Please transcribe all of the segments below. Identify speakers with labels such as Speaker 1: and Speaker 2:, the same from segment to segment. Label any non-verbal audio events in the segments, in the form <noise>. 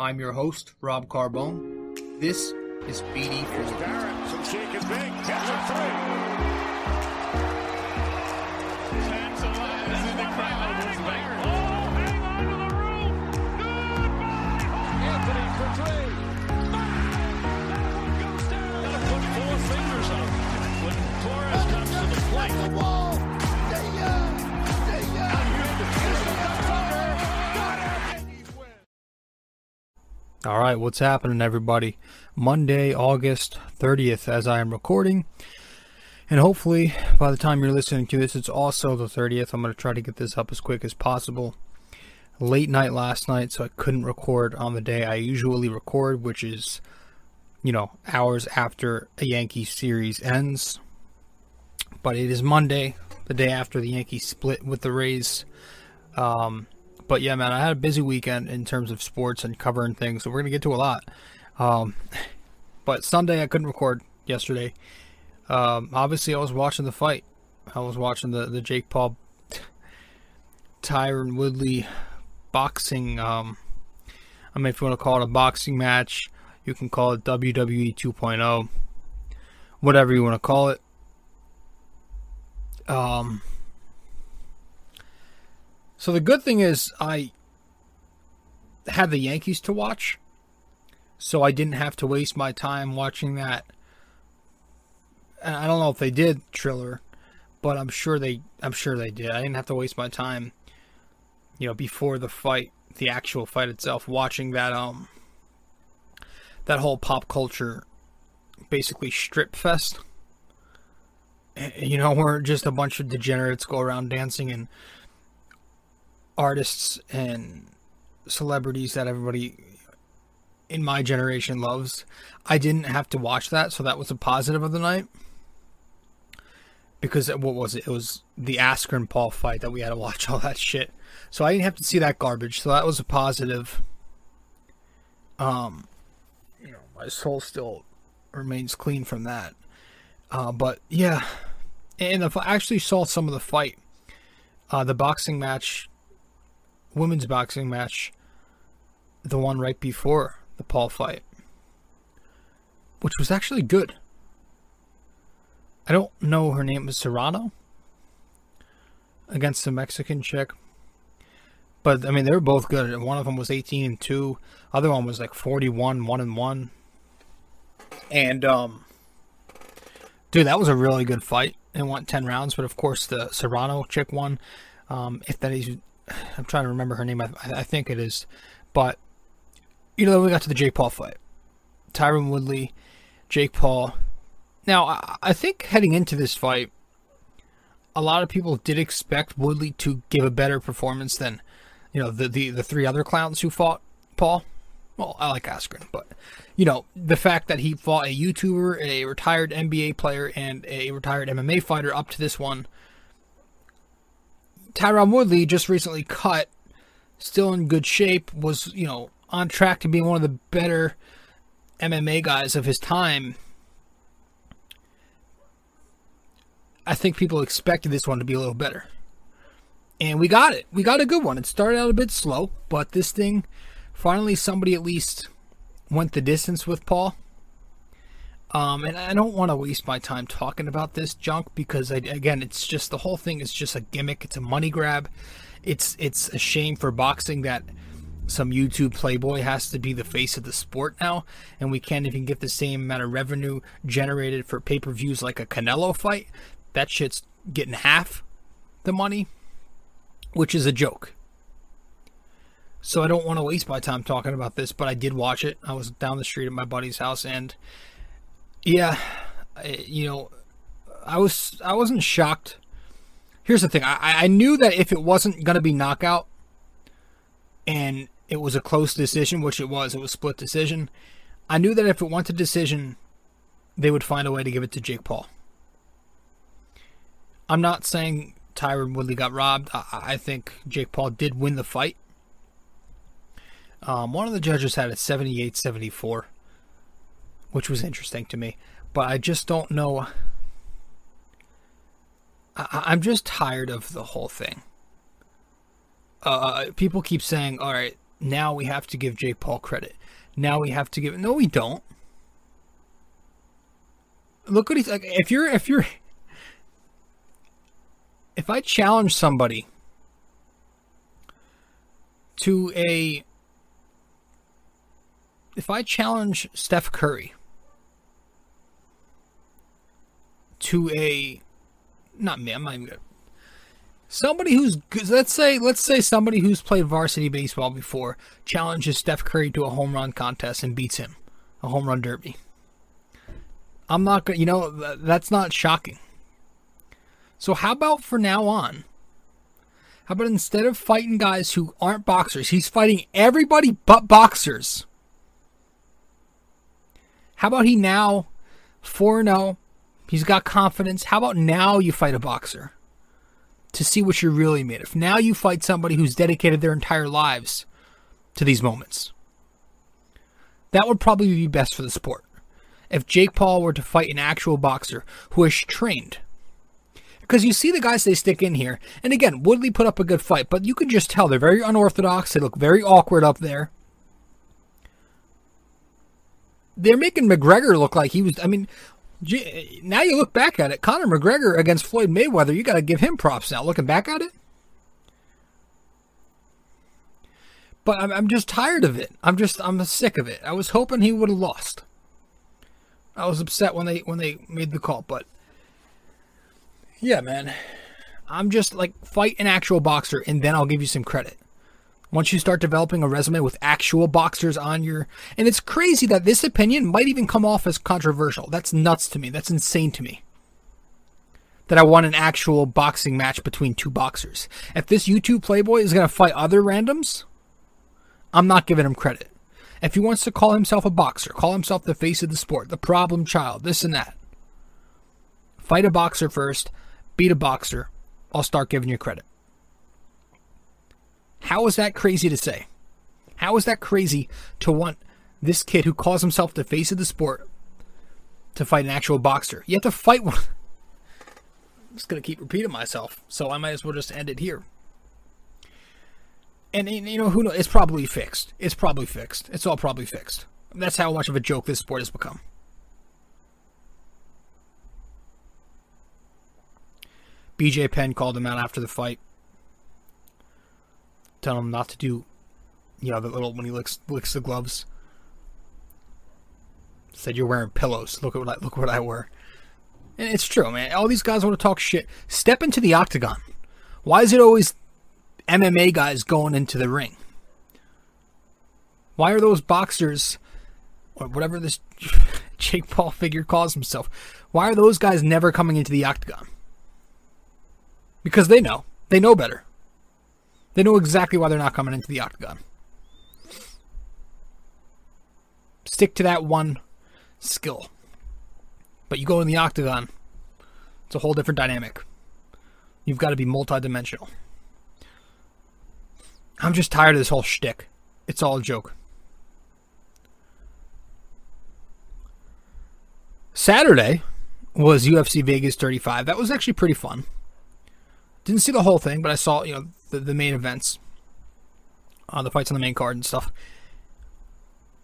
Speaker 1: I'm your host, Rob Carbone. This is BD
Speaker 2: Here's
Speaker 1: Forward.
Speaker 2: Barrett, some shake and bake, hits a three.
Speaker 3: Tantalizing the crowd was Barrett. Oh, hang on to the roof. Goodbye.
Speaker 2: Anthony for three.
Speaker 3: That one goes down.
Speaker 2: Gotta put four fingers up when Torres comes to the plate.
Speaker 1: All right, what's happening, everybody? Monday, August 30th, as I am recording. And hopefully, by the time you're listening to this, it's also the 30th. I'm going to try to get this up as quick as possible. Late night last night, so I couldn't record on the day I usually record, which is, you know, hours after a Yankee series ends. But it is Monday, the day after the Yankees split with the Rays. Um, but yeah, man, I had a busy weekend in terms of sports and covering things, so we're gonna get to a lot. Um, <laughs> but Sunday I couldn't record yesterday. Um, obviously, I was watching the fight. I was watching the the Jake Paul, Tyron Woodley boxing. Um, I mean, if you want to call it a boxing match, you can call it WWE 2.0, whatever you want to call it. Um, so the good thing is I had the Yankees to watch, so I didn't have to waste my time watching that. I don't know if they did Triller, but I'm sure they I'm sure they did. I didn't have to waste my time, you know, before the fight, the actual fight itself, watching that um that whole pop culture basically strip fest. Eh, You know, where just a bunch of degenerates go around dancing and artists and celebrities that everybody in my generation loves. I didn't have to watch that, so that was a positive of the night. Because what was it? It was the Askren Paul fight that we had to watch all that shit. So I didn't have to see that garbage. So that was a positive. Um, you know, my soul still remains clean from that. Uh, but yeah, and I actually saw some of the fight, uh, the boxing match women's boxing match, the one right before the Paul fight, which was actually good. I don't know her name was Serrano against the Mexican chick. But I mean they were both good. One of them was 18 and 2, other one was like 41 1 and 1. And um dude, that was a really good fight. It went 10 rounds, but of course the Serrano chick won. Um if that is I'm trying to remember her name. I, I think it is, but you know, we got to the Jake Paul fight. Tyron Woodley, Jake Paul. Now, I, I think heading into this fight, a lot of people did expect Woodley to give a better performance than, you know, the the, the three other clowns who fought Paul. Well, I like Askren, but you know, the fact that he fought a YouTuber, a retired NBA player, and a retired MMA fighter up to this one. Tyron Woodley just recently cut, still in good shape, was, you know, on track to be one of the better MMA guys of his time. I think people expected this one to be a little better. And we got it. We got a good one. It started out a bit slow, but this thing, finally, somebody at least went the distance with Paul. Um, and I don't want to waste my time talking about this junk because, I, again, it's just the whole thing is just a gimmick. It's a money grab. It's it's a shame for boxing that some YouTube playboy has to be the face of the sport now, and we can't even get the same amount of revenue generated for pay per views like a Canelo fight. That shit's getting half the money, which is a joke. So I don't want to waste my time talking about this, but I did watch it. I was down the street at my buddy's house and yeah, you know, I was I wasn't shocked. Here's the thing: I, I knew that if it wasn't gonna be knockout, and it was a close decision, which it was, it was split decision. I knew that if it went to decision, they would find a way to give it to Jake Paul. I'm not saying Tyron Woodley got robbed. I, I think Jake Paul did win the fight. Um, one of the judges had it 78 74 which was interesting to me. But I just don't know. I, I'm just tired of the whole thing. Uh, people keep saying, "All right, now we have to give Jake Paul credit. Now we have to give no, we don't. Look what he's like. If you're if you're if I challenge somebody to a if I challenge Steph Curry to a not me, I'm not even gonna somebody who's good let's say let's say somebody who's played varsity baseball before challenges Steph Curry to a home run contest and beats him, a home run derby. I'm not gonna you know that's not shocking. So how about for now on? How about instead of fighting guys who aren't boxers, he's fighting everybody but boxers. How about he now 4 0? He's got confidence. How about now you fight a boxer to see what you're really made of? Now you fight somebody who's dedicated their entire lives to these moments. That would probably be best for the sport. If Jake Paul were to fight an actual boxer who is trained. Because you see the guys they stick in here, and again, Woodley put up a good fight, but you can just tell they're very unorthodox. They look very awkward up there they're making McGregor look like he was. I mean, gee, now you look back at it, Conor McGregor against Floyd Mayweather. You got to give him props now. Looking back at it, but I'm, I'm just tired of it. I'm just I'm sick of it. I was hoping he would have lost. I was upset when they when they made the call, but yeah, man, I'm just like fight an actual boxer, and then I'll give you some credit once you start developing a resume with actual boxers on your and it's crazy that this opinion might even come off as controversial. That's nuts to me. That's insane to me. That i want an actual boxing match between two boxers. If this youtube playboy is going to fight other randoms i'm not giving him credit. If he wants to call himself a boxer call himself the face of the sport the problem child this and that fight a boxer first beat a boxer i'll start giving you credit how is that crazy to say? How is that crazy to want this kid who calls himself the face of the sport to fight an actual boxer? You have to fight one. I'm just going to keep repeating myself, so I might as well just end it here. And, and, you know, who knows? It's probably fixed. It's probably fixed. It's all probably fixed. That's how much of a joke this sport has become. BJ Penn called him out after the fight telling him not to do, you know, the little when he licks licks the gloves. Said you're wearing pillows. Look at what I look what I wear. And it's true, man. All these guys want to talk shit. Step into the octagon. Why is it always MMA guys going into the ring? Why are those boxers or whatever this <laughs> Jake Paul figure calls himself? Why are those guys never coming into the octagon? Because they know. They know better. They know exactly why they're not coming into the octagon. Stick to that one skill. But you go in the octagon, it's a whole different dynamic. You've got to be multidimensional. I'm just tired of this whole shtick. It's all a joke. Saturday was UFC Vegas 35. That was actually pretty fun. Didn't see the whole thing, but I saw you know the, the main events, uh, the fights on the main card and stuff.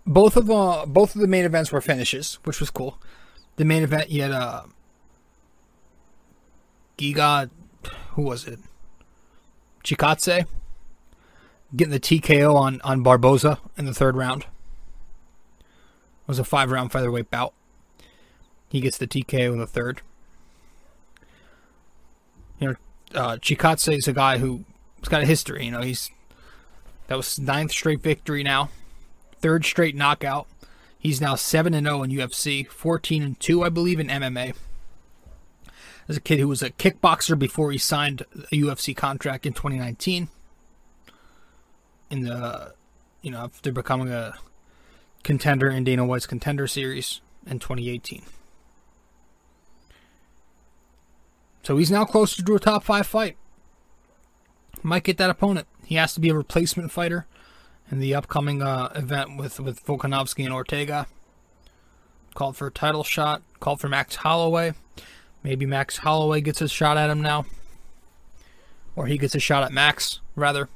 Speaker 1: Both of uh, both of the main events were finishes, which was cool. The main event, you had uh, Giga, who was it? Chikadze getting the TKO on on Barboza in the third round. It was a five round featherweight bout. He gets the TKO in the third. You know, uh, Chikadze is a guy who has got a history. You know, he's that was ninth straight victory now, third straight knockout. He's now seven and zero in UFC, fourteen and two, I believe, in MMA. As a kid who was a kickboxer before he signed a UFC contract in 2019. In the, you know, after becoming a contender in Dana White's Contender Series in 2018. So he's now closer to a top five fight. Might get that opponent. He has to be a replacement fighter in the upcoming uh, event with, with Volkanovski and Ortega. Called for a title shot. Called for Max Holloway. Maybe Max Holloway gets a shot at him now. Or he gets a shot at Max, rather.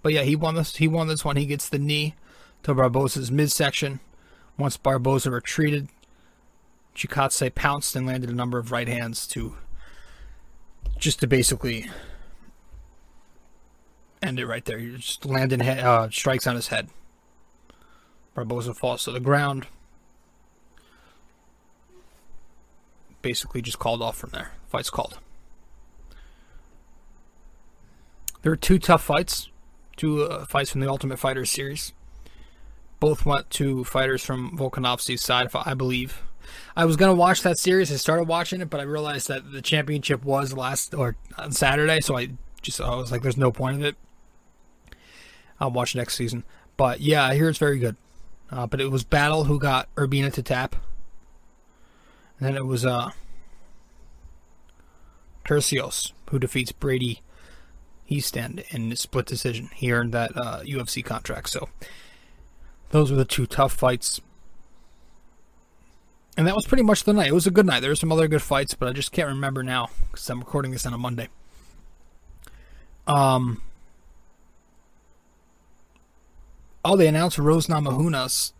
Speaker 1: But yeah, he won this. He won this one. He gets the knee to Barboza's midsection. Once Barbosa retreated, Chikadze pounced and landed a number of right hands to just to basically end it right there. He just landed he- uh, strikes on his head. Barboza falls to the ground. Basically, just called off from there. Fight's called. There were two tough fights, two uh, fights from the Ultimate Fighter series. Both went to fighters from Volkanovski's side, I believe. I was gonna watch that series. I started watching it, but I realized that the championship was last or on Saturday, so I just I was like, "There's no point of it." I'll watch next season. But yeah, I hear it's very good. Uh, but it was Battle who got Urbina to tap, and then it was uh Turcios who defeats Brady Hiestand in a split decision. He earned that uh, UFC contract. So those were the two tough fights. And that was pretty much the night. It was a good night. There were some other good fights, but I just can't remember now because I'm recording this on a Monday. Um. Oh, they announced Rose Namajunas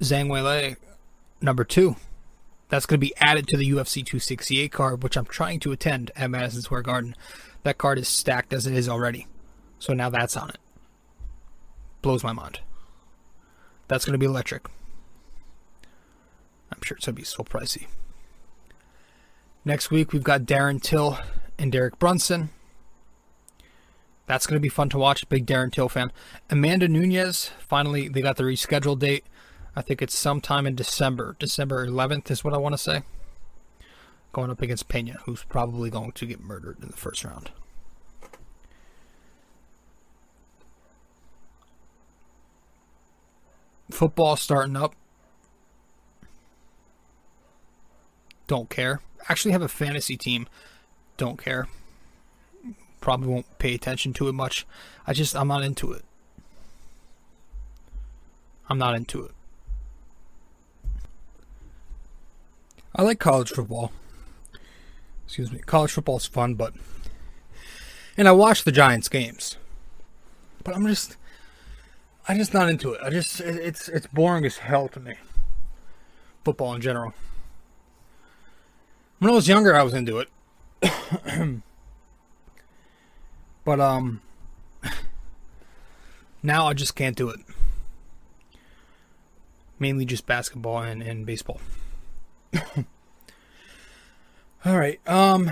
Speaker 1: Zhang Weili number two. That's going to be added to the UFC 268 card, which I'm trying to attend at Madison Square Garden. That card is stacked as it is already. So now that's on it. Blows my mind. That's going to be electric. I'm sure it's going to be so pricey. Next week, we've got Darren Till and Derek Brunson. That's going to be fun to watch. Big Darren Till fan. Amanda Nunes, finally, they got the rescheduled date. I think it's sometime in December. December 11th is what I want to say. Going up against Pena, who's probably going to get murdered in the first round. Football starting up. Don't care. Actually, have a fantasy team. Don't care. Probably won't pay attention to it much. I just, I'm not into it. I'm not into it. I like college football. Excuse me. College football's fun, but and I watch the Giants games. But I'm just I'm just not into it. I just it's it's boring as hell to me. Football in general. When I was younger, I was into it. <coughs> but um <coughs> now I just can't do it. Mainly just basketball and, and baseball. <coughs> All right. Um.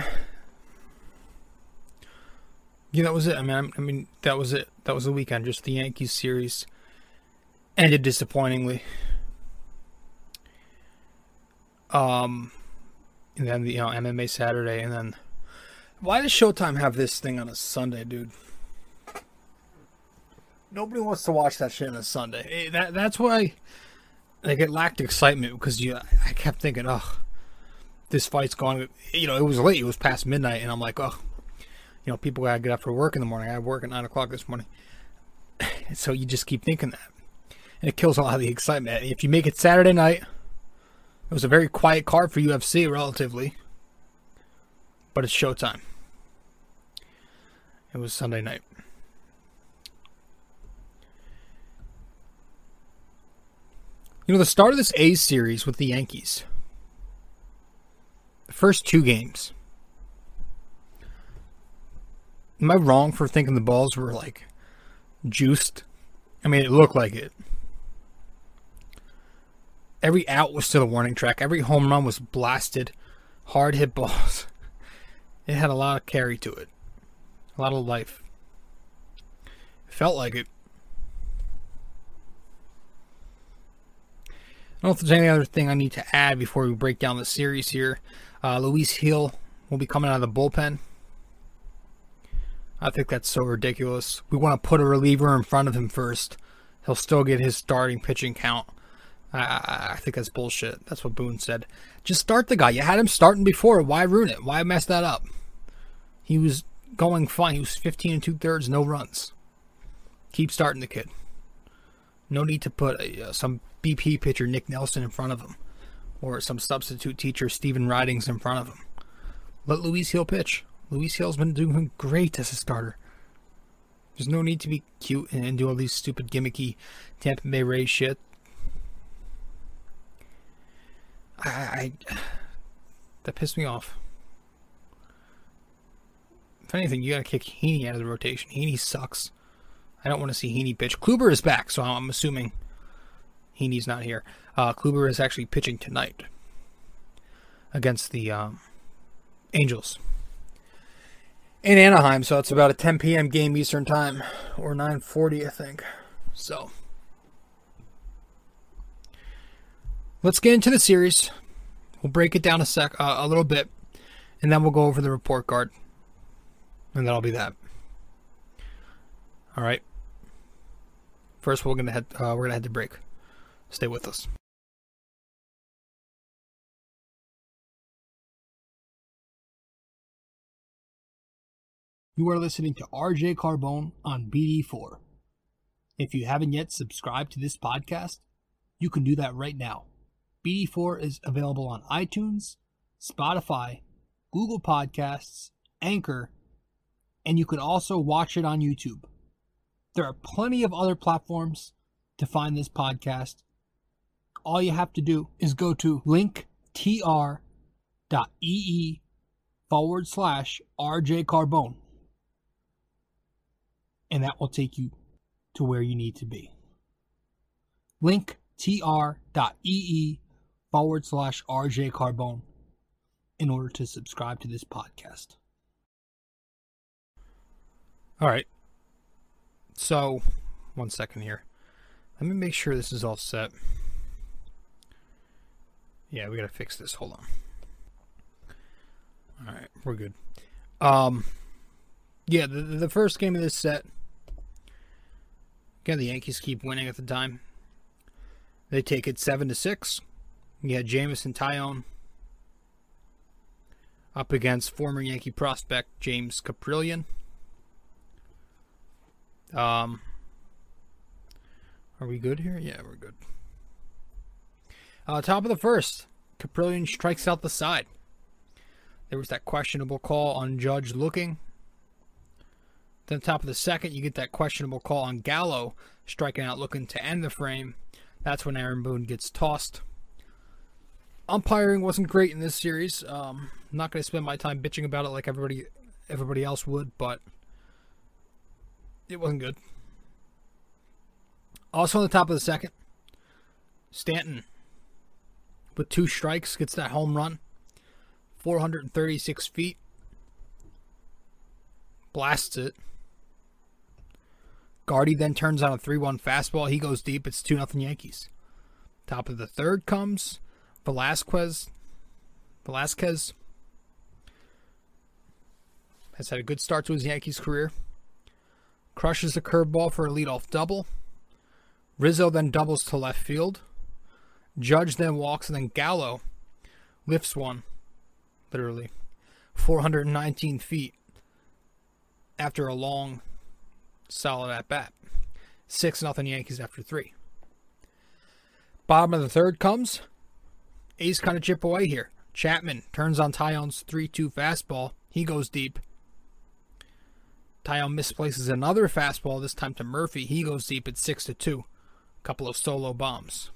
Speaker 1: Yeah, that was it. I mean, I mean, that was it. That was the weekend. Just the Yankees series ended disappointingly. Um, and then the you know MMA Saturday, and then why does Showtime have this thing on a Sunday, dude? Nobody wants to watch that shit on a Sunday. Eh, That that's why like it lacked excitement because you I kept thinking, oh, this fight's going. You know, it was late. It was past midnight, and I'm like, oh, you know, people gotta get up for work in the morning. I work at nine o'clock this morning, <sighs> so you just keep thinking that, and it kills a lot of the excitement. If you make it Saturday night, it was a very quiet card for UFC, relatively, but it's Showtime. It was Sunday night. You know, the start of this A's series with the Yankees, the first two games. Am I wrong for thinking the balls were like juiced? I mean, it looked like it. Every out was to the warning track. Every home run was blasted, hard hit balls. <laughs> It had a lot of carry to it, a lot of life. It felt like it. I don't know if there's any other thing I need to add before we break down the series here. Uh, Luis Gil will be coming out of the bullpen. I think that's so ridiculous. We want to put a reliever in front of him first. He'll still get his starting pitching count. I, I, think that's bullshit. That's what Boone said. Just start the guy. You had him starting before. Why ruin it? Why mess that up? He was going fine. He was 15 and two thirds, no runs. Keep starting the kid. No need to put a, uh, some BP pitcher Nick Nelson in front of him, or some substitute teacher Stephen Ridings in front of him. Let Luis Gil pitch. Luis Gil's been doing great as a starter. There's no need to be cute and do all these stupid gimmicky Tampa Bay Rays shit. I, I that pissed me off. If anything, you gotta kick Heaney out of the rotation. Heaney sucks. I don't want to see Heaney pitch. Kluber is back, so I'm assuming Heaney's not here. Uh, Kluber is actually pitching tonight against the um, Angels in Anaheim. So it's about a 10 p.m. game Eastern time, or 9:40, I think. So let's get into the series. We'll break it down a sec, uh, a little bit, and then we'll go over the report card, and that'll be that. All right. First, we're gonna head. Uh, we're gonna head to break. Stay with us. You are listening to RJ Carbone on BD4. If you haven't yet subscribed to this podcast, you can do that right now. BD4 is available on iTunes, Spotify, Google Podcasts, Anchor, and you can also watch it on YouTube. There are plenty of other platforms to find this podcast. All you have to do is go to linktr.ee forward slash RJ and that will take you to where you need to be. linktr.ee forward slash RJ Carbone in order to subscribe to this podcast. All right. So, one second here. Let me make sure this is all set. Yeah, we gotta fix this. Hold on. All right, we're good. Um, yeah, the the first game of this set. Again, the Yankees keep winning at the time. They take it seven to six. You had Jameson Taillon up against former Yankee prospect James Kaprielian. Um, are we good here? Yeah, we're good. Uh, top of the first, Caprillion strikes out the side. There was that questionable call on Judge looking. Then top of the second, you get that questionable call on Gallo striking out looking to end the frame. That's when Aaron Boone gets tossed. Umpiring wasn't great in this series. Um, I'm not going to spend my time bitching about it like everybody everybody else would, but it wasn't good. Also on the top of the second, Stanton with two strikes gets that home run, 436 feet, blasts it. Gardy then turns on a 3 1 fastball. He goes deep. It's 2 0 Yankees. Top of the third comes Velasquez. Velasquez has had a good start to his Yankees career. Crushes a curveball for a leadoff double. Rizzo then doubles to left field. Judge then walks, and then Gallo lifts one, literally, 419 feet after a long, solid at bat. 6 nothing Yankees after three. Bottom of the third comes. A's kind of chip away here. Chapman turns on Taillon's 3 2 fastball. He goes deep. Taillon misplaces another fastball, this time to Murphy. He goes deep at 6 to 2. A couple of solo bombs.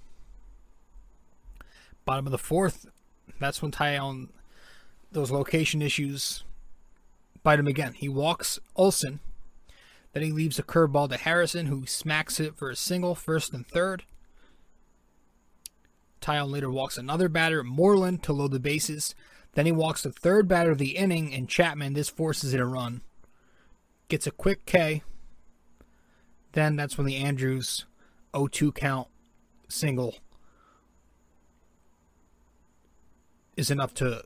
Speaker 1: Bottom of the fourth, that's when Taillon, those location issues bite him again. He walks Olson. Then he leaves a curveball to Harrison, who smacks it for a single, first and third. Taillon later walks another batter, Moreland, to load the bases. Then he walks the third batter of the inning, and Chapman. This forces it a run. Gets a quick K. Then that's when the Andrus 0 2 count single is enough to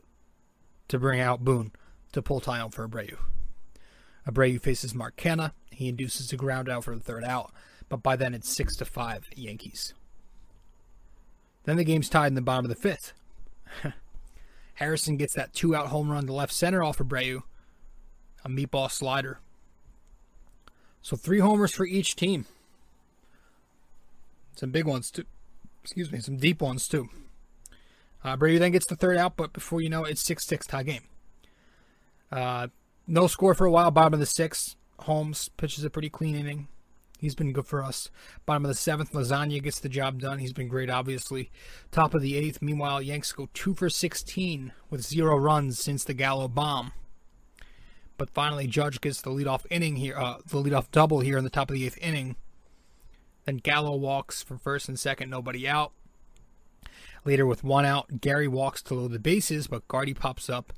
Speaker 1: to bring out Boone to pull Taillon for Abreu. Abreu faces Mark Canha. He induces a ground out for the third out, but by then it's six to five Yankees. Then the game's tied in the bottom of the fifth. <laughs> Harrison gets that two out home run to left center off of Abreu. A meatball slider. So three homers for each team. Some big ones too. Excuse me, some deep ones too. Uh, then gets the third out, but before you know it, it's 6 6 tie game. Uh, no score for a while, bottom of the sixth. Holmes pitches a pretty clean inning. He's been good for us. Bottom of the seventh, Lasagna gets the job done. He's been great, obviously. Top of the eighth, meanwhile, Yanks go two for 16 with zero runs since the Gallo bomb. But finally, Judge gets the leadoff inning here, uh, the leadoff double here in the top of the eighth inning. Then Gallo walks from first and second, nobody out. Later, with one out, Gary walks to load the bases, but Gardy pops up.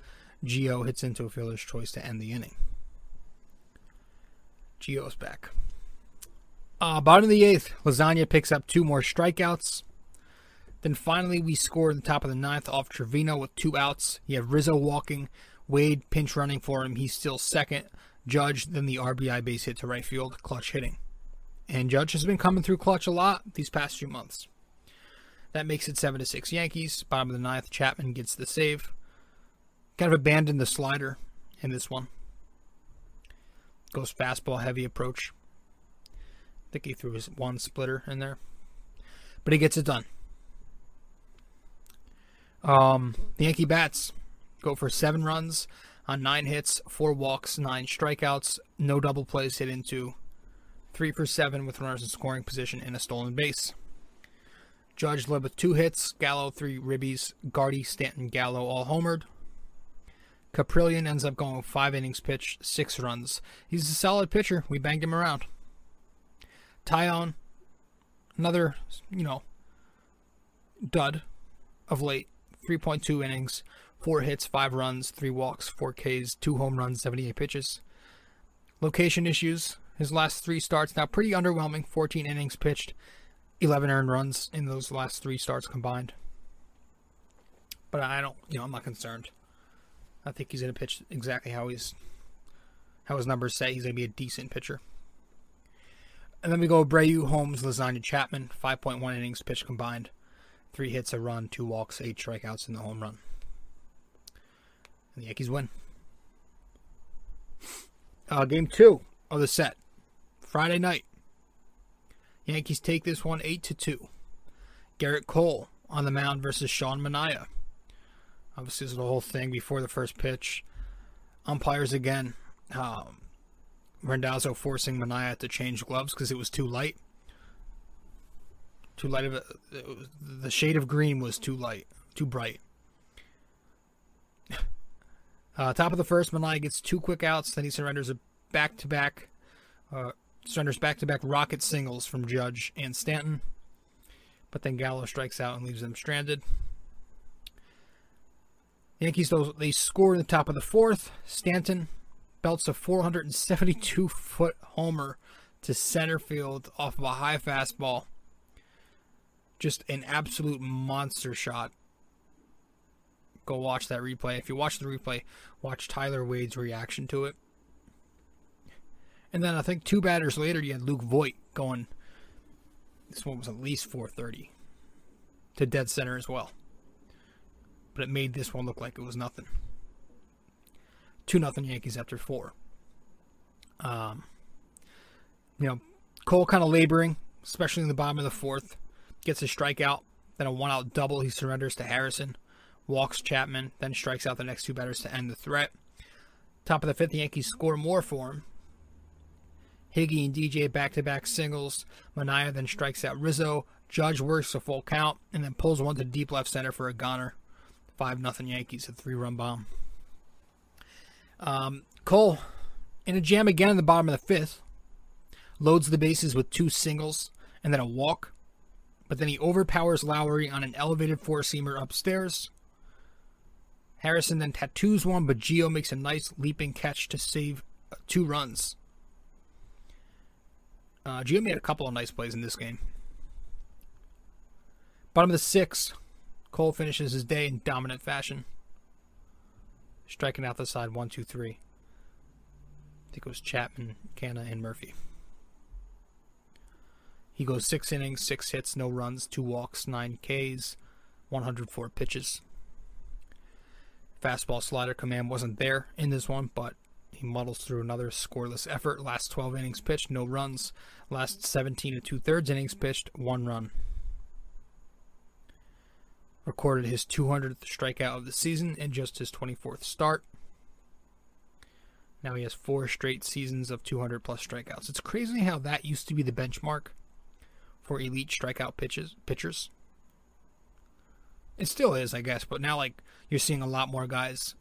Speaker 1: Gio hits into a fielder's choice to end the inning. Gio's back. Uh, bottom of the eighth, Lasagna picks up two more strikeouts. Then finally, we score in the top of the ninth off Trivino with two outs. You have Rizzo walking, Wade pinch running for him. He's still second. Judge, then the RBI base hit to right field, clutch hitting. And Judge has been coming through clutch a lot these past few months. That makes it 7 to 6 Yankees. Bottom of the ninth, Chapman gets the save. Kind of abandoned the slider in this one. Goes fastball heavy approach. I think he threw his one splitter in there. But he gets it done. Um, the Yankee bats go for seven runs on nine hits, four walks, nine strikeouts, no double plays hit into, three for seven with runners in scoring position and a stolen base. Judge led with two hits, Gallo three ribbies, Gardy, Stanton, Gallo all homered. Kaprielian ends up going five innings pitched, six runs. He's a solid pitcher. We banged him around. Taillon, another, you know, dud of late. 3.2 innings, four hits, five runs, three walks, four Ks, two home runs, 78 pitches. Location issues. His last three starts now pretty underwhelming. 14 innings pitched, 11 earned runs in those last three starts combined. But I don't, you know, I'm not concerned. I think he's going to pitch exactly how he's how his numbers say. He's going to be a decent pitcher. And then we go Abreu, Holmes, Lasagna, Chapman. 5.1 innings pitched combined. Three hits, a run, two walks, eight strikeouts in the home run. And the Yankees win. Uh, game two of the set. Friday night. Yankees take this one 8 to 2. Gerrit Cole on the mound versus Sean Manaea. Obviously, this is the whole thing before the first pitch. Umpires again. Um, Rendazzo forcing Manaea to change gloves because it was too light. Too light of a, the shade of green was too light, too bright. <laughs> Uh, top of the first, Manaea gets two quick outs. Then he surrenders a back-to-back, uh, surrenders back-to-back rocket singles from Judge and Stanton. But then Gallo strikes out and leaves them stranded. Yankees they score in the top of the fourth. Stanton belts a 472 foot homer to center field off of a high fastball. Just an absolute monster shot. Go watch that replay. If you watch the replay, watch Tyler Wade's reaction to it. And then I think two batters later, you had Luke Voit going. This one was at least 430 to dead center as well. But it made this one look like it was nothing. Two nothing Yankees after four. Um, you know, Cole kind of laboring, especially in the bottom of the fourth. Gets a strikeout, then a one out double. He surrenders to Harrison, walks Chapman, then strikes out the next two batters to end the threat. Top of the fifth, the Yankees score more for him. Higgy and DJ back to back singles. Manaea then strikes out Rizzo. Judge works a full count and then pulls one to deep left center for a goner. 5 nothing Yankees, a three run bomb. Um, Cole, in a jam again in the bottom of the fifth, loads the bases with two singles and then a walk. But then he overpowers Lowrie on an elevated four seamer upstairs. Harrison then tattoos one, but Gio makes a nice leaping catch to save uh, two runs. Uh, Gio made a couple of nice plays in this game. Bottom of the sixth, Cole finishes his day in dominant fashion. Striking out the side one, two, three. I think it was Chapman, Canha, and Murphy. He goes six innings, six hits, no runs, two walks, nine Ks, 104 pitches. Fastball slider command wasn't there in this one, but he muddles through another scoreless effort. Last 12 innings pitched, no runs. Last 17 and two thirds innings pitched, one run. Recorded his 200th strikeout of the season in just his 24th start. Now he has four straight seasons of 200 plus strikeouts. It's crazy how that used to be the benchmark for elite strikeout pitches pitchers. It still is, I guess, but now like you're seeing a lot more guys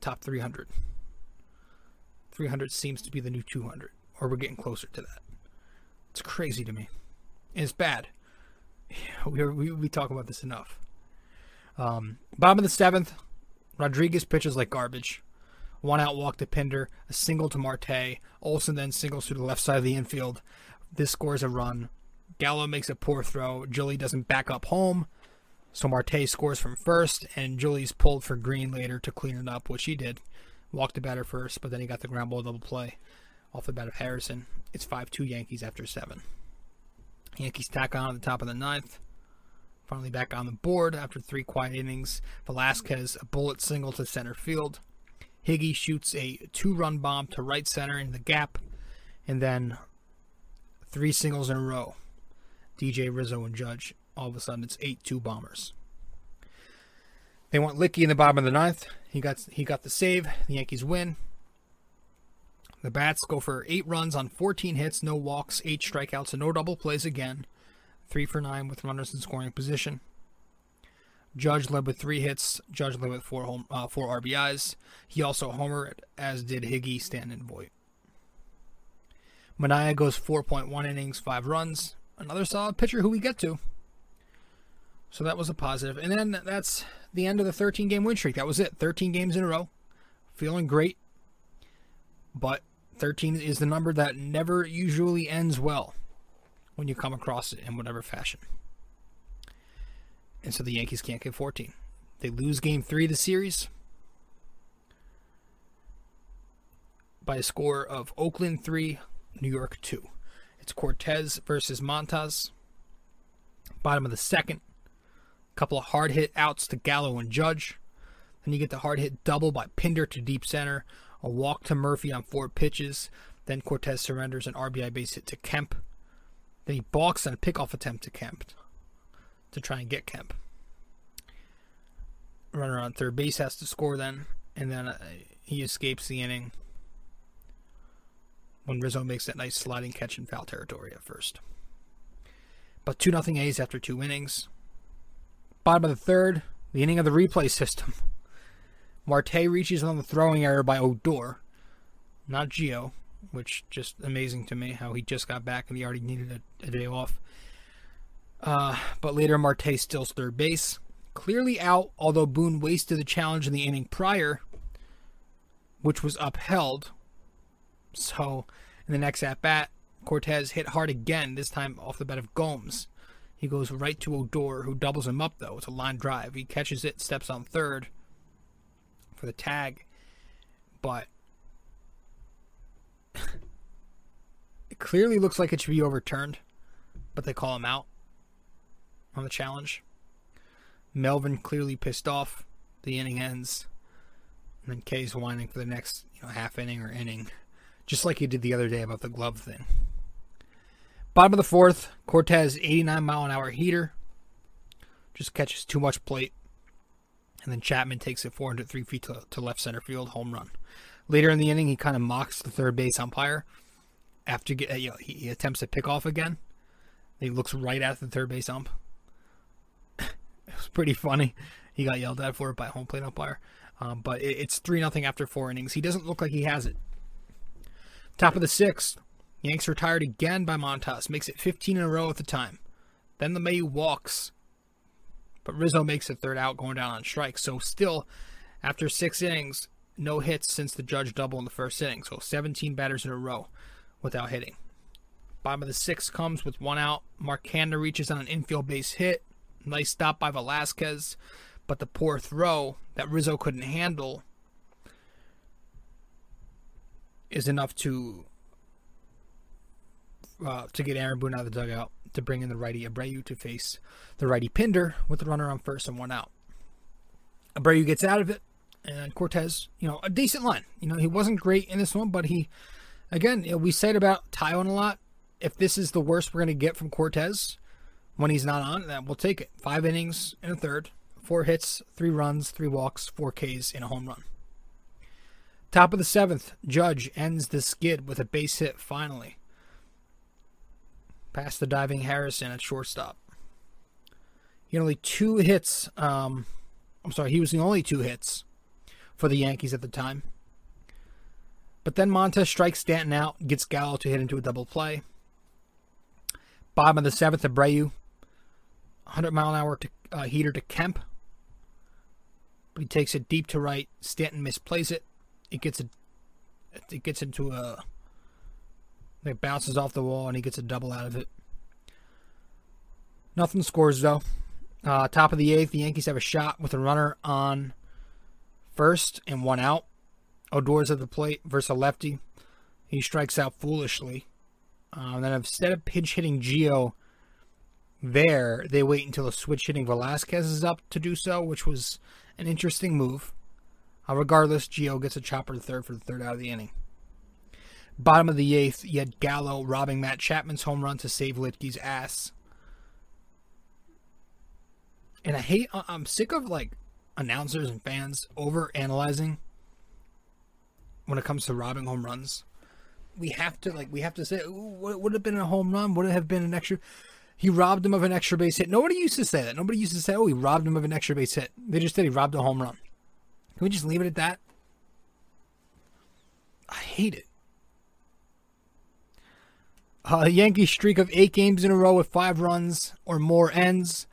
Speaker 1: top 300. 300 seems to be the new 200, or we're getting closer to that. It's crazy to me. And it's bad. <sighs> We, are, we, we talk about this enough. Um, bottom of the seventh, Rodriguez pitches like garbage. One out walk to Pinder, a single to Marte. Olson then singles to the left side of the infield. This scores a run. Gallo makes a poor throw. Joely doesn't back up home. So Marte scores from first, and Joely's pulled for Green later to clean it up, which he did. Walked the batter first, but then he got the ground ball double play off the bat of Harrison. It's 5 2 Yankees after 7. Yankees tack on at the top of the ninth. Finally back on the board after three quiet innings. Velasquez, a bullet single to center field. Higgy shoots a two run bomb to right center in the gap. And then three singles in a row. DJ Rizzo and Judge. All of a sudden, it's 8 2 Bombers. They want Licky in the bottom of the ninth. He got he got the save. The Yankees win. The Bats go for eight runs on 14 hits, no walks, eight strikeouts, and no double plays again. Three for nine with runners in scoring position. Judge led with three hits. Judge led with four home, uh, four RBIs. He also homered, as did Higgy, Stanton, and Voit. Manaea goes 4.1 innings, five runs. Another solid pitcher who we get to. So that was a positive. And then that's the end of the 13 game win streak. That was it. 13 games in a row. Feeling great. But 13 is the number that never usually ends well when you come across it in whatever fashion. And so the Yankees can't get 14. They lose game three of the series by a score of Oakland 3, New York 2. It's Cortez versus Montas. Bottom of the second. A Couple of hard hit outs to Gallo and Judge. Then you get the hard hit double by Pinder to deep center. A walk to Murphy on four pitches. Then Cortez surrenders an RBI base hit to Kemp. Then he balks on a pickoff attempt to Kemp to try and get Kemp. Runner on third base has to score then, and then uh, he escapes the inning when Rizzo makes that nice sliding catch in foul territory at first. But 2 0 A's after two innings. Bottom of the third, the inning of the replay <laughs> system. Marte reaches on the throwing error by Odor, not Gio, which just amazing to me how he just got back and he already needed a, a day off. Uh, but later, Marte steals third base. Clearly out, although Boone wasted the challenge in the inning prior, which was upheld. So, in the next at bat, Cortez hit hard again, this time off the bat of Gomes. He goes right to Odor, who doubles him up, though. It's a line drive. He catches it, steps on third for the tag, but clearly looks like it should be overturned, but they call him out on the challenge. Melvin clearly pissed off. The inning ends. And then Kay's whining for the next you know, half inning or inning, just like he did the other day about the glove thing. Bottom of the fourth, Cortez 89 mile an hour heater. Just catches too much plate. And then Chapman takes it 403 feet to, to left center field, home run. Later in the inning, he kind of mocks the third base umpire. After get, you know, he, attempts to pick off again. He looks right at the third base ump. <laughs> it was pretty funny. He got yelled at for it by home plate umpire. Um, but it, it's 3 0 after four innings. He doesn't look like he has it. Top of the sixth, Yanks retired again by Montas. Makes it 15 in a row at the time. Then the May walks. But Rizzo makes a third out going down on strike. So still, after six innings, no hits since the judge double in the first inning. So 17 batters in a row without hitting. Bottom of the sixth comes with one out. Mark Canha reaches on an infield base hit. Nice stop by Velasquez. But the poor throw that Rizzo couldn't handle is enough to uh, to get Aaron Boone out of the dugout to bring in the righty Abreu to face the righty Pinder with the runner on first and one out. Abreu gets out of it, and Cortez, you know, a decent line. You know, he wasn't great in this one, but he, again, you know, we said about Taillon a lot. If this is the worst we're going to get from Cortez when he's not on, then we'll take it. Five innings in a third, four hits, three runs, three walks, four Ks, and a home run. Top of the seventh, Judge ends the skid with a base hit finally. Past the diving Harrison at shortstop. He only two hits. Um, I'm sorry, he was the only two hits for the Yankees at the time. But then Montas strikes Stanton out, gets Gallo to hit into a double play. Bottom of the seventh, Abreu, 100 mile an hour to, uh, heater to Kemp. But he takes it deep to right. Stanton misplays it. It gets a, it gets into a, it bounces off the wall and he gets a double out of it. Nothing scores though. Uh, top of the eighth, the Yankees have a shot with a runner on first and one out. Odor's at the plate versus a lefty. He strikes out foolishly. Uh, then instead of pinch hitting Gio there, they wait until the switch hitting Velazquez is up to do so, which was an interesting move. Uh, regardless, Gio gets a chopper to third for the third out of the inning. Bottom of the eighth, yet Gallo robbing Matt Chapman's home run to save Luetge's ass. And I hate, I'm sick of like announcers and fans over analyzing when it comes to robbing home runs. We have to like we have to say what would it have been a home run? Would it have been an extra? He robbed him of an extra base hit. Nobody used to say that. Nobody used to say, "Oh, he robbed him of an extra base hit." They just said he robbed a home run. Can we just leave it at that? I hate it. Uh, Yankee streak of eight games in a row with five runs or more ends.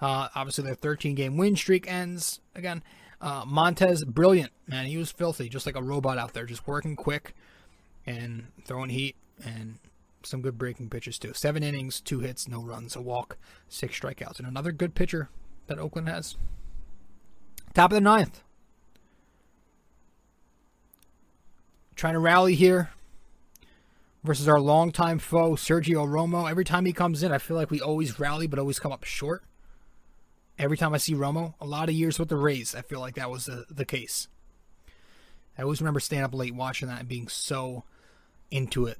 Speaker 1: Uh, obviously, their 13 game win streak ends again. Uh, Montas, brilliant, man. He was filthy, just like a robot out there, just working quick and throwing heat and some good breaking pitches, too. Seven innings, two hits, no runs, a walk, six strikeouts. And another good pitcher that Oakland has. Top of the ninth. Trying to rally here versus our longtime foe, Sergio Romo. Every time he comes in, I feel like we always rally, but always come up short every time I see Romo. A lot of years with the Rays, I feel like that was the, the case. I always remember staying up late watching that and being so into it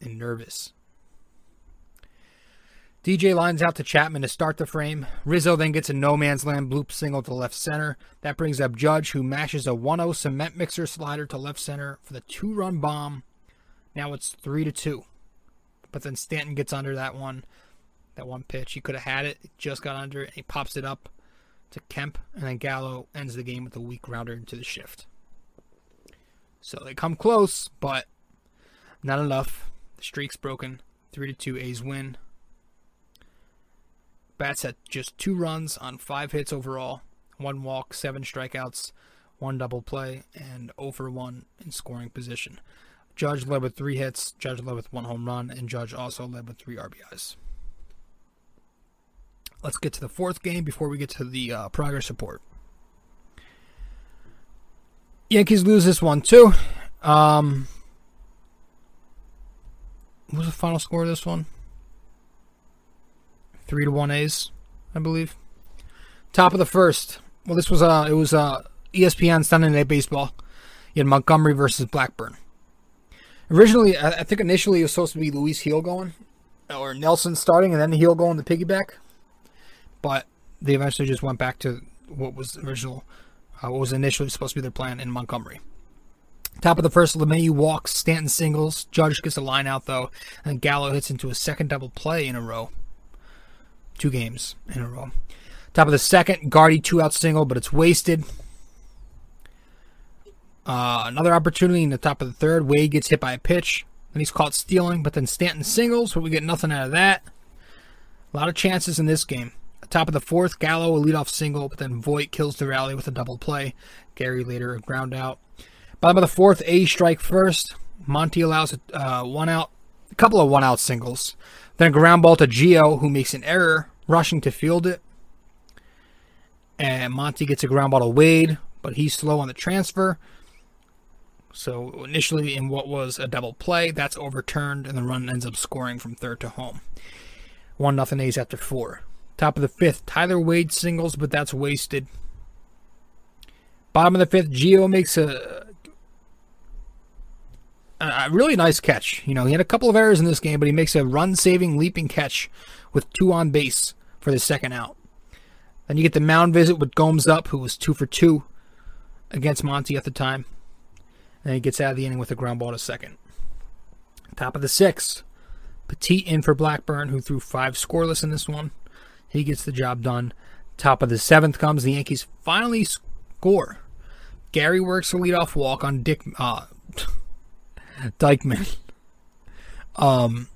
Speaker 1: and nervous. DJ lines out to Chapman to start the frame. Rizzo then gets a no man's land bloop single to left center. That brings up Judge, who mashes a 1 0 cement mixer slider to left center for the two run bomb. Now it's 3 to 2. But then Stanton gets under that one that one pitch. He could have had it, just got under it, he pops it up to Kemp, and then Gallo ends the game with a weak rounder into the shift. So they come close, but not enough. The streak's broken. Three to two A's win. Bats had just two runs on five hits overall, one walk, seven strikeouts, one double play, and over one in scoring position. Judge led with three hits, Judge led with one home run, and Judge also led with three RBIs. Let's get to the fourth game before we get to the uh, progress report. Yankees lose this one too. Um, what was the final score of this one? Three to one A's, I believe. Top of the first. Well, this was uh, it was uh, ESPN Sunday Night Baseball. You had Montgomery versus Blackburn. Originally, I think initially it was supposed to be Luis Gil going, or Nelson starting, and then Gil going the piggyback but they eventually just went back to what was original, uh, what was initially supposed to be their plan in Montgomery. Top of the first, LeMahieu walks, Stanton singles, Judge gets a line out though, and Gallo hits into a second double play in a row. Two games in a row. Top of the second, Gardy two out single, but it's wasted. Uh, another opportunity in the top of the third. Wade gets hit by a pitch, and he's caught stealing, but then Stanton singles, but we get nothing out of that. A lot of chances in this game. Top of the fourth, Gallo a leadoff single, but then Voit kills the rally with a double play. Gary later ground out. Bottom of the fourth, A strike first. Monty allows a uh, one out, a couple of one out singles. Then a ground ball to Gio, who makes an error, rushing to field it. And Monty gets a ground ball to Wade, but he's slow on the transfer. So initially, in what was a double play, that's overturned, and the run ends up scoring from third to home. One nothing A's after four. Top of the fifth, Tyler Wade singles, but that's wasted. Bottom of the fifth, Gio makes a, a really nice catch. You know, he had a couple of errors in this game, but he makes a run-saving, leaping catch with two on base for the second out. Then you get the mound visit with Gomes up, who was two for two against Monty at the time. Then he gets out of the inning with a ground ball to second. Top of the sixth, Petit in for Blackburn, who threw five scoreless in this one. He gets the job done. Top of the seventh comes the Yankees finally score. Gary works a leadoff walk on Dick uh, <laughs> Diekman. Um,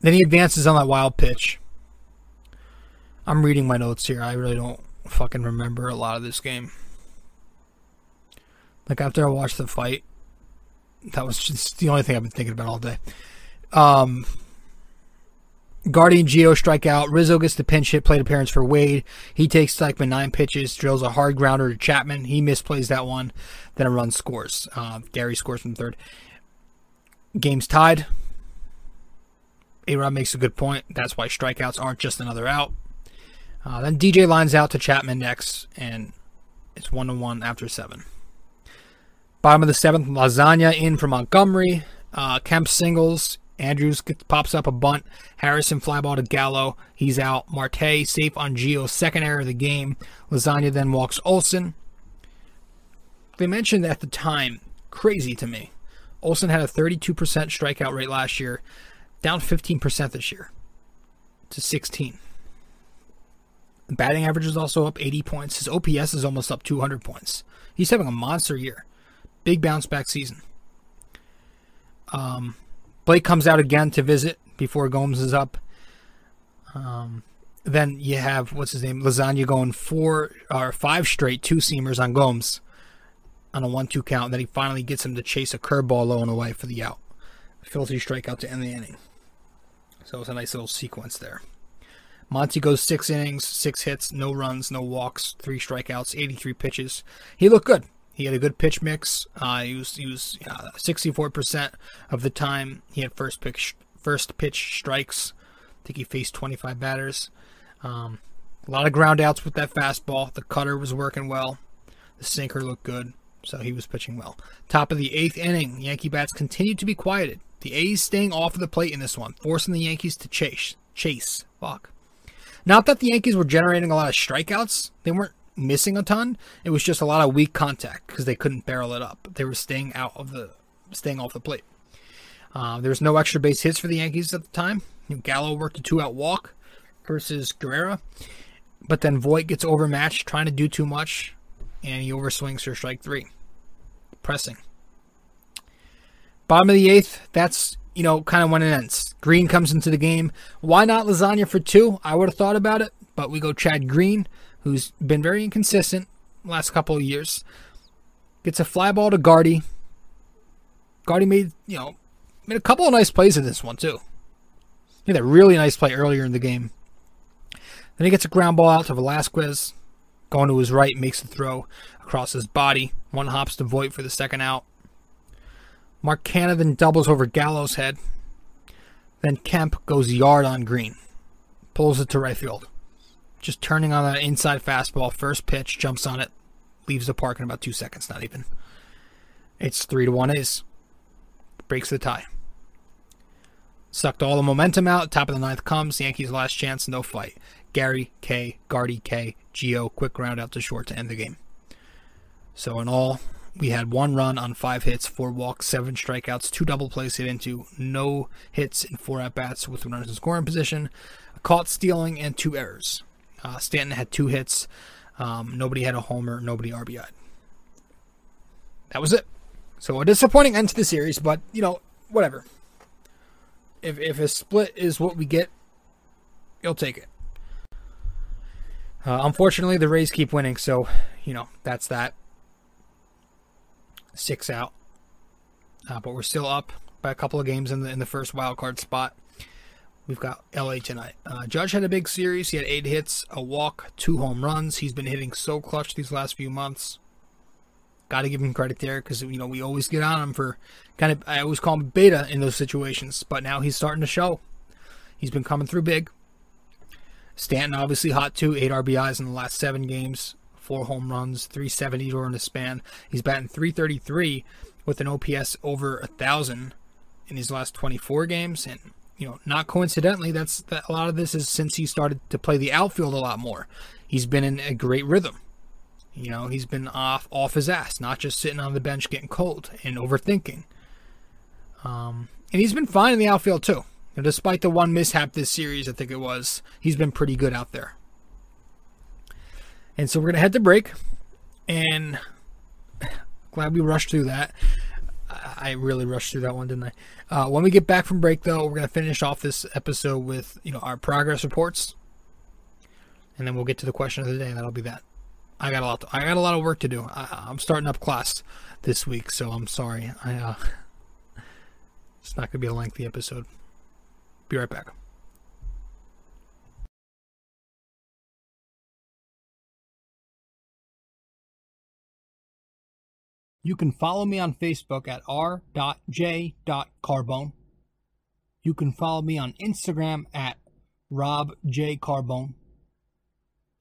Speaker 1: then he advances on that wild pitch. I'm reading my notes here. I really don't fucking remember a lot of this game. Like after I watched the fight, that was just the only thing I've been thinking about all day. Um, Gardy and Gio strike out. Rizzo gets the pinch hit plate appearance for Wade. He takes Diekman nine pitches, drills a hard grounder to Chapman. He misplays that one. Then a run scores. Uh, Gary scores from third. Game's tied. A makes a good point. That's why strikeouts aren't just another out. Uh, then DJ lines out to Chapman next, and it's one to one after seven. Bottom of the seventh, Lasagna in for Montgomery. Uh, Kemp singles. Andrus pops up a bunt. Harrison fly ball to Gallo. He's out. Marte safe on Gio's second error of the game. Lasagna then walks Olson. They mentioned at the time, crazy to me. Olson had a 32% strikeout rate last year, down 15% this year to 16. The batting average is also up 80 points. His OPS is almost up 200 points. He's having a monster year. Big bounce back season. Um, Blake comes out again to visit before Gomes is up. Um, then you have what's his name, Lasagna going four or five straight two seamers on Gomes on a one-two count. Then he finally gets him to chase a curveball low and away for the out. Filthy strikeout to end the inning. So it's a nice little sequence there. Monty goes six innings, six hits, no runs, no walks, three strikeouts, 83 pitches. He looked good. He had a good pitch mix. Uh, he was he was uh, 64% of the time he had first pitch first pitch strikes. I think he faced 25 batters. Um, a lot of ground outs with that fastball. The cutter was working well. The sinker looked good, so he was pitching well. Top of the eighth inning, Yankee bats continued to be quieted. The A's staying off of the plate in this one, forcing the Yankees to chase. Chase. Fuck. Not that the Yankees were generating a lot of strikeouts. They weren't missing a ton. It was just a lot of weak contact because they couldn't barrel it up. They were staying out of the, staying off the plate. Uh, there was no extra base hits for the Yankees at the time. Gallo worked a two-out walk versus Guerrera, but then Voit gets overmatched, trying to do too much, and he overswings for strike three. Pressing. Bottom of the eighth, that's you know kind of when it ends. Green comes into the game. Why not lasagna for two? I would have thought about it, but we go Chad Green, who's been very inconsistent last couple of years. Gets a fly ball to Gardy. Gardy made you know made a couple of nice plays in this one too. He had a really nice play earlier in the game. Then he gets a ground ball out to Velazquez. Going to his right, makes the throw across his body. One hops to Voit for the second out. Mark Canha then doubles over Gallo's head. Then Kemp goes yard on Green. Pulls it to right field. Just turning on that inside fastball. First pitch, jumps on it. Leaves the park in about two seconds, not even. It's three to one A's. Breaks the tie. Sucked all the momentum out. Top of the ninth comes. Yankees last chance, no fight. Gary K, Gardy K, Gio, quick ground out to short to end the game. So in all, we had one run on five hits, four walks, seven strikeouts, two double plays hit into, no hits in four at bats with runners in scoring position, caught stealing, and two errors. Uh, Stanton had two hits. Um, nobody had a homer. Nobody RBI. That was it. So a disappointing end to the series, but you know whatever. If if a split is what we get, you'll take it. Uh, unfortunately, the Rays keep winning, so you know that's that. Six out, uh, but we're still up by a couple of games in the in the first wild card spot. We've got LA tonight. Uh, Judge had a big series. He had eight hits, a walk, two home runs. He's been hitting so clutch these last few months. Got to give him credit there because you know we always get on him for kind of I always call him beta in those situations, but now he's starting to show. He's been coming through big. Stanton obviously hot too, eight RBIs in the last seven games, four home runs, 370 during the span. He's batting 333 with an OPS over a thousand in his last 24 games, and you know, not coincidentally, that's that a lot of this is since he started to play the outfield a lot more. He's been in a great rhythm. You know, he's been off off his ass, not just sitting on the bench getting cold and overthinking. Um, and he's been fine in the outfield too. And despite the one mishap this series, I think it was, he's been pretty good out there. And so we're gonna head to break, and <sighs> glad we rushed through that. I really rushed through that one, didn't I? Uh, when we get back from break, though, we're gonna finish off this episode with you know our progress reports, and then we'll get to the question of the day. That'll be that. I got a lot. To, I got a lot of work to do. I, I'm starting up class this week, so I'm sorry. I uh, <laughs> it's not gonna be a lengthy episode. Be right back. You can follow me on Facebook at r.j.carbone. You can follow me on Instagram at robjcarbone.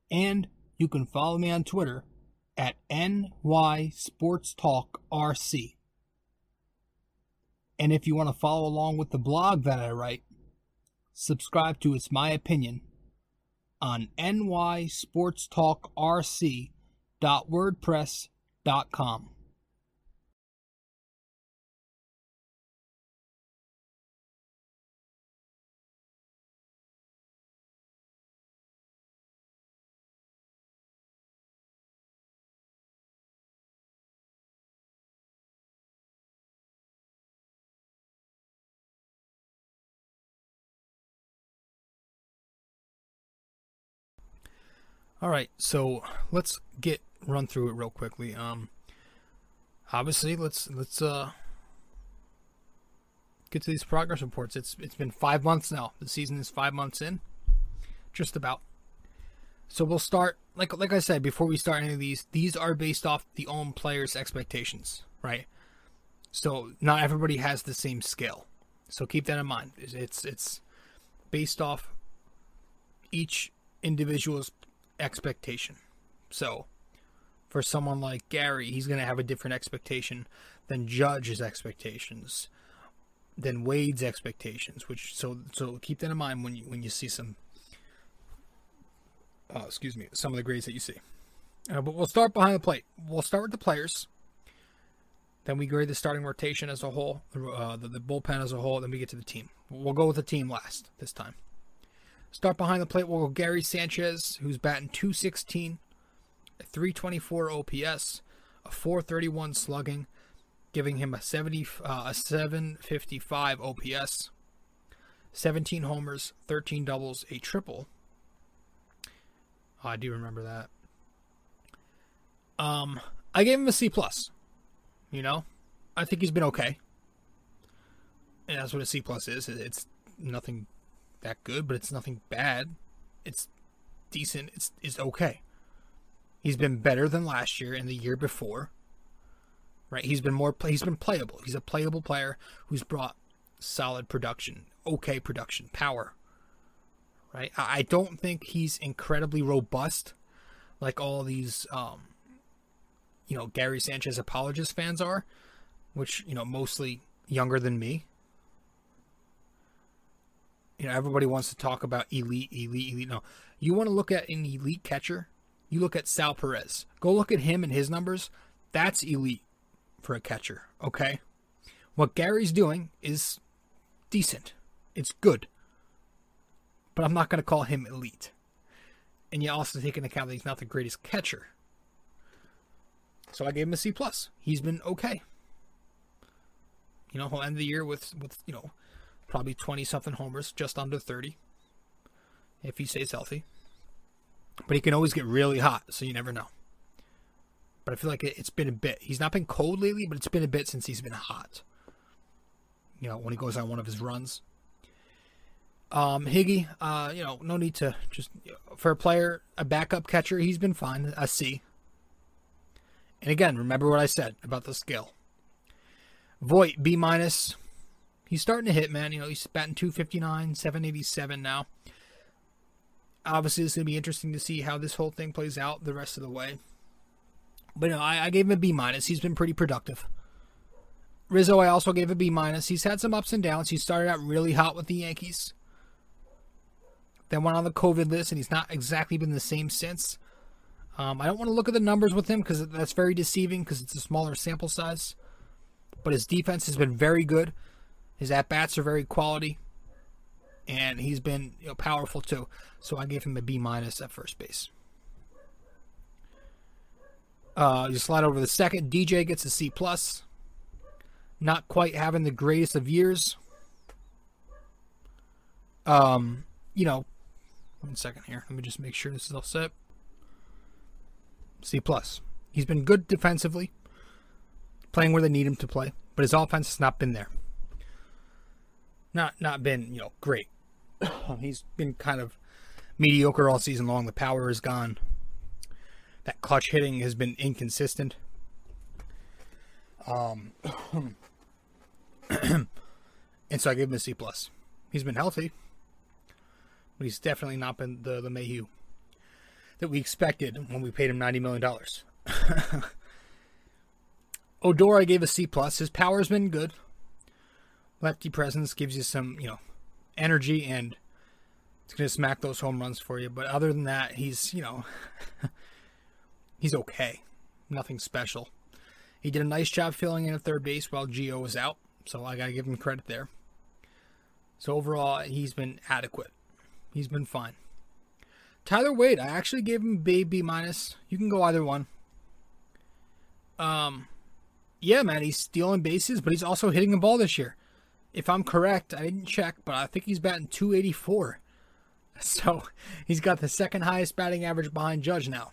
Speaker 1: And you can follow me on Twitter at nysportstalkrc. And if you want to follow along with the blog that I write, subscribe to It's My Opinion on nysportstalkrc.wordpress.com. All right, so let's get run through it real quickly. Um, obviously, let's let's uh get to these progress reports. It's it's been five months now. The season is five months in, just about. So we'll start like like I said before we start any of these. These are based off the own players' expectations, right? So not everybody has the same skill. So keep that in mind. It's it's based off each individual's expectation. So, for someone like Gary, he's going to have a different expectation than Judge's expectations, than Wade's expectations. Which so so keep that in mind when you when you see some. Uh, excuse me, some of the grades that you see. Uh, but we'll start behind the plate. We'll start with the players. Then we grade the starting rotation as a whole, uh, the, the bullpen as a whole. Then we get to the team. We'll go with the team last this time. Start behind the plate. We'll go Gary Sanchez, who's batting 216, a 324 OPS, a 431 slugging, giving him a 70 uh, a 755 OPS, 17 homers, 13 doubles, a triple. Oh, I do remember that. Um, I gave him a C plus. You know, I think he's been okay, and that's what a C plus is. It's nothing that good, but it's nothing bad. It's decent. It's is okay. He's been better than last year and the year before. Right? He's been more he's been playable. He's a playable player who's brought solid production, okay production, power. Right? I don't think he's incredibly robust like all these um you know, Gary Sanchez apologist fans are, which, you know, mostly younger than me you know, everybody wants to talk about elite, elite, elite. No, you want to look at an elite catcher. You look at Sal Perez. Go look at him and his numbers. That's elite for a catcher. Okay, what Gary's doing is decent. It's good, but I'm not going to call him elite. And you also take into account that he's not the greatest catcher. So I gave him a C plus. He's been okay. You know, he'll end the year with with you know probably 20 something homers, just under 30, if he stays healthy. But he can always get really hot, so you never know. But I feel like it's been a bit. He's not been cold lately, but it's been a bit since he's been hot. You know, when he goes on one of his runs. Um, Higgy, uh, you know, no need to just for a player, a backup catcher, he's been fine. A C. And again, remember what I said about the skill. Voit B minus he's starting to hit, man. You know, he's batting 259, 787 now. Obviously, it's going to be interesting to see how this whole thing plays out the rest of the way. But no, I, I gave him a B minus. He's been pretty productive. Rizzo, I also gave a B minus. He's had some ups and downs. He started out really hot with the Yankees. Then went on the COVID list, and he's not exactly been the same since. Um, I don't want to look at the numbers with him because that's very deceiving because it's a smaller sample size. But his defense has been very good. His at bats are very quality, and he's been you know, powerful too. So I gave him a B minus at first base. Uh, you slide over the second. DJ gets a C plus. Not quite having the greatest of years. Um, you know, one second here. Let me just make sure this is all set. C plus. He's been good defensively, playing where they need him to play, but his offense has not been there. Not not been you know great. <coughs> He's been kind of mediocre all season long. The power is gone. That clutch hitting has been inconsistent. Um, <coughs> and so I gave him a C plus. He's been healthy, but he's definitely not been the the LeMahieu that we expected when we paid him ninety million dollars. <laughs> Odor, I gave a C plus. His power's been good. Lefty presence gives you some, you know, energy and it's gonna smack those home runs for you. But other than that, he's, you know, <laughs> he's okay. Nothing special. He did a nice job filling in at third base while Gio was out, so I gotta give him credit there. So overall, he's been adequate. He's been fine. Tyler Wade, I actually gave him B B minus. You can go either one. Um, yeah, man, he's stealing bases, but he's also hitting the ball this year. If I'm correct, I didn't check, but I think he's batting 284. <laughs> So he's got the second highest batting average behind Judge now.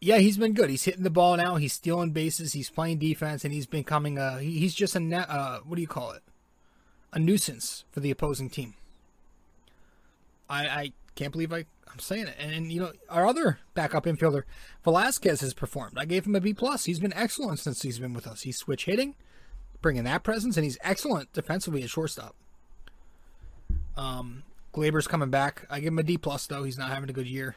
Speaker 1: Yeah, he's been good. He's hitting the ball now. He's stealing bases. He's playing defense, and he's becoming a. He's just a net. Uh, what do you call it? A nuisance for the opposing team. I, I can't believe I, I'm saying it. And, and, you know, our other backup infielder, Velazquez, has performed. I gave him a B plus. He's been excellent since he's been with us. He's switch hitting, bringing that presence, and he's excellent defensively at shortstop. Um, Gleyber's coming back. I give him a D plus though. He's not having a good year.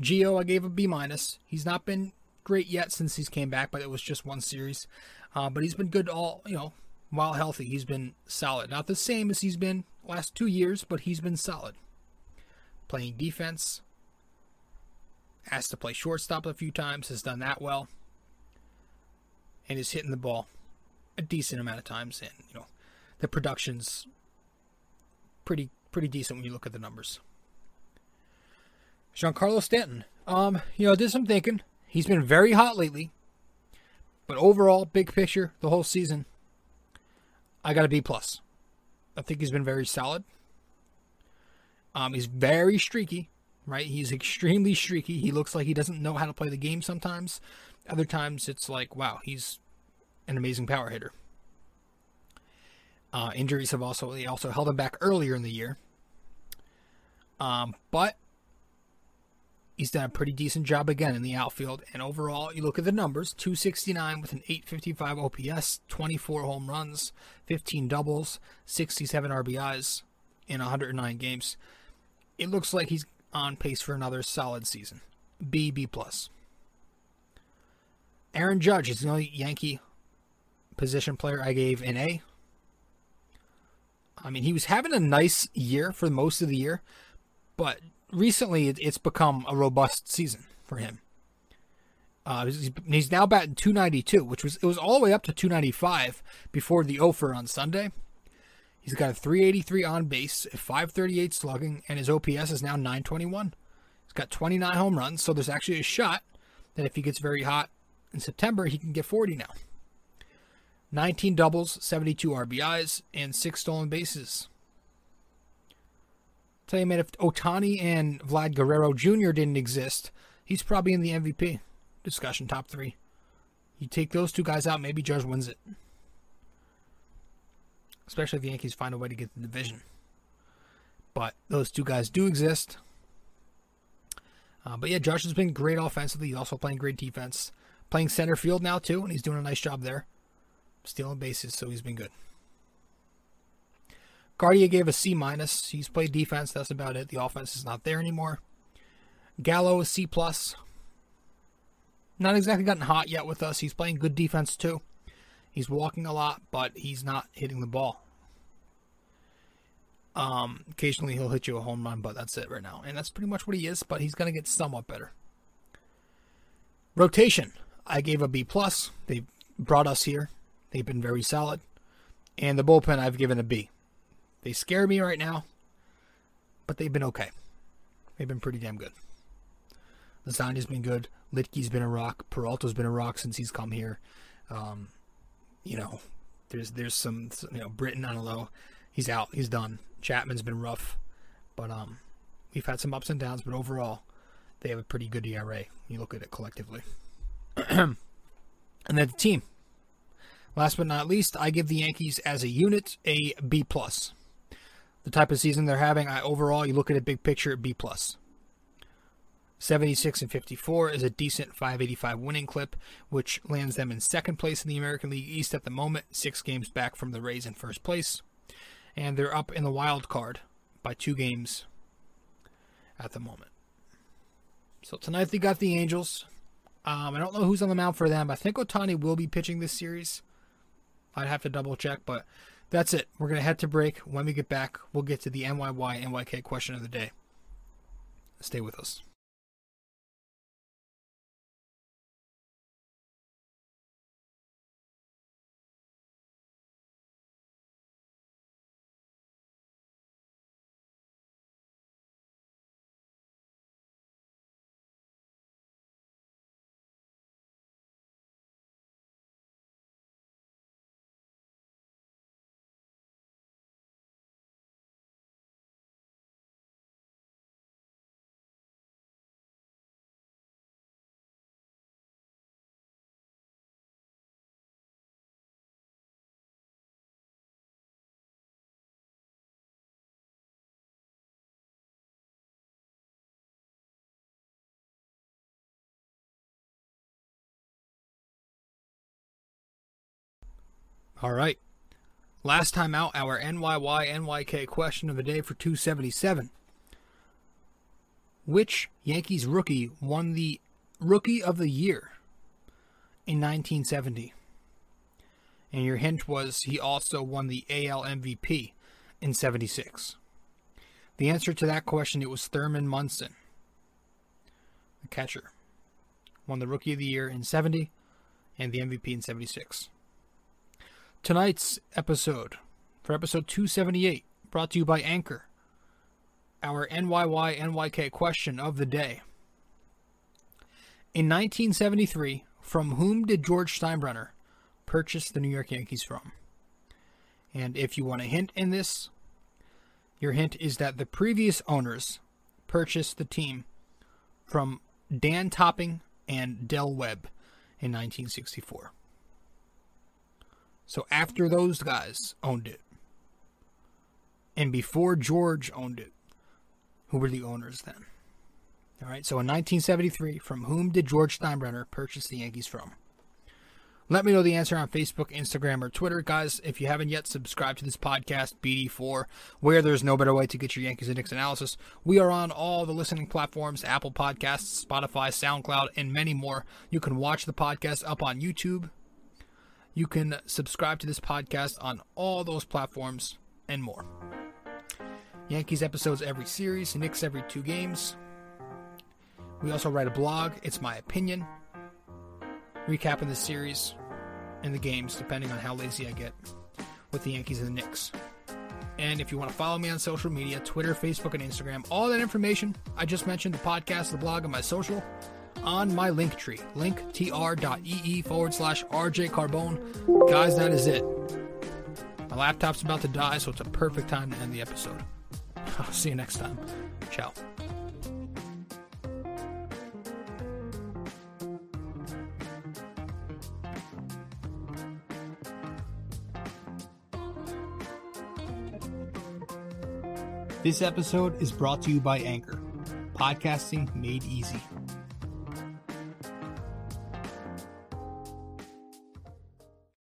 Speaker 1: Gio, I gave a B minus. He's not been great yet since he's came back, but it was just one series. Uh, but he's been good all you know while healthy. He's been solid. Not the same as he's been last two years, but he's been solid. Playing defense. Asked to play shortstop a few times. Has done that well. And is hitting the ball a decent amount of times. And you know the production's pretty pretty decent when you look at the numbers. Giancarlo Stanton. Um, you know, did some thinking. He's been very hot lately. But overall, big picture, the whole season, I got a B plus. I think he's been very solid. Um, he's very streaky, right? He's extremely streaky. He looks like he doesn't know how to play the game sometimes. Other times, it's like, wow, he's an amazing power hitter. Uh, injuries have also they also held him back earlier in the year. Um, but he's done a pretty decent job again in the outfield. And overall, you look at the numbers 269 with an 855 OPS, 24 home runs, 15 doubles, 67 RBIs in 109 games. It looks like he's on pace for another solid season. B, B. plus. Aaron Judge is the only Yankee position player I gave an A. I mean, he was having a nice year for most of the year, but recently it, it's become a robust season for him. Uh, he's, he's now batting 292, which was it was all the way up to 295 before the offer on Sunday. He's got a 383 on base, a 538 slugging, and his OPS is now 921. He's got 29 home runs, so there's actually a shot that if he gets very hot in September, he can get 40 now. 19 doubles, 72 RBIs, and six stolen bases. Tell you, man, if Ohtani and Vlad Guerrero Jr. didn't exist, he's probably in the MVP discussion, top three. You take those two guys out, maybe Judge wins it. Especially if the Yankees find a way to get the division. But those two guys do exist. Uh, but yeah, Judge has been great offensively. He's also playing great defense. Playing center field now, too, and he's doing a nice job there. Stealing bases, so he's been good. Guardia gave a C minus. He's played defense. That's about it. The offense is not there anymore. Gallo is C plus. Not exactly gotten hot yet with us. He's playing good defense too. He's walking a lot, but he's not hitting the ball. Um, occasionally he'll hit you a home run, but that's it right now. And that's pretty much what he is, but he's going to get somewhat better. Rotation. I gave a B plus. They brought us here. They've been very solid. And the bullpen I've given a B. They scare me right now, but they've been okay. They've been pretty damn good. Lasagna's been good. Luetge's been a rock. Peralta's been a rock since he's come here. Um, you know, there's there's some you know Britton. I don't know. He's out. He's done. Chapman's been rough, but um, we've had some ups and downs. But overall, they have a pretty good ERA. You look at it collectively, <clears throat> and then the team. Last but not least, I give the Yankees as a unit a B plus. The type of season they're having, I overall, you look at a big picture, B plus. 76 and 54 is a decent 585 winning clip, which lands them in second place in the American League East at the moment, six games back from the Rays in first place. And they're up in the wild card by two games at the moment. So tonight they got the Angels. Um, I don't know who's on the mound for them. I think Ohtani will be pitching this series. I'd have to double check, but that's it. We're going to head to break. When we get back, we'll get to the NYY NYK question of the day. Stay with us. All right. Last time out, our NYY NYK question of the day for 277. Which Yankees rookie won the Rookie of the Year in 1970? And your hint was he also won the AL MVP in 76. The answer to that question it was Thurman Munson, the catcher. Won the Rookie of the Year in 70 and the MVP in 76. Tonight's episode, for episode 278, brought to you by Anchor. Our NYY NYK question of the day. In 1973, from whom did George Steinbrenner purchase the New York Yankees from? And if you want a hint in this, your hint is that the previous owners purchased the team from Dan Topping and Del Webb in 1964. So after those guys owned it, and before George owned it, who were the owners then? All right, so in 1973, from whom did George Steinbrenner purchase the Yankees from? Let me know the answer on Facebook, Instagram, or Twitter. Guys, if you haven't yet subscribed to this podcast, BD4, where there's no better way to get your Yankees Knicks analysis, we are on all the listening platforms Apple Podcasts, Spotify, SoundCloud, and many more. You can watch the podcast up on YouTube. You can subscribe to this podcast on all those platforms and more. Yankees episodes every series, Knicks every two games. We also write a blog, It's My Opinion, recapping the series and the games, depending on how lazy I get with the Yankees and the Knicks. And if you want to follow me on social media, Twitter, Facebook, and Instagram, all that information I just mentioned, the podcast, the blog, and my social, on my link tree, linktr.ee forward slash RJ Carbone. Guys, that is it. My laptop's about to die, so it's a perfect time to end the episode. <laughs> I'll see you next time. Ciao. This episode is brought to you by Anchor, podcasting made easy.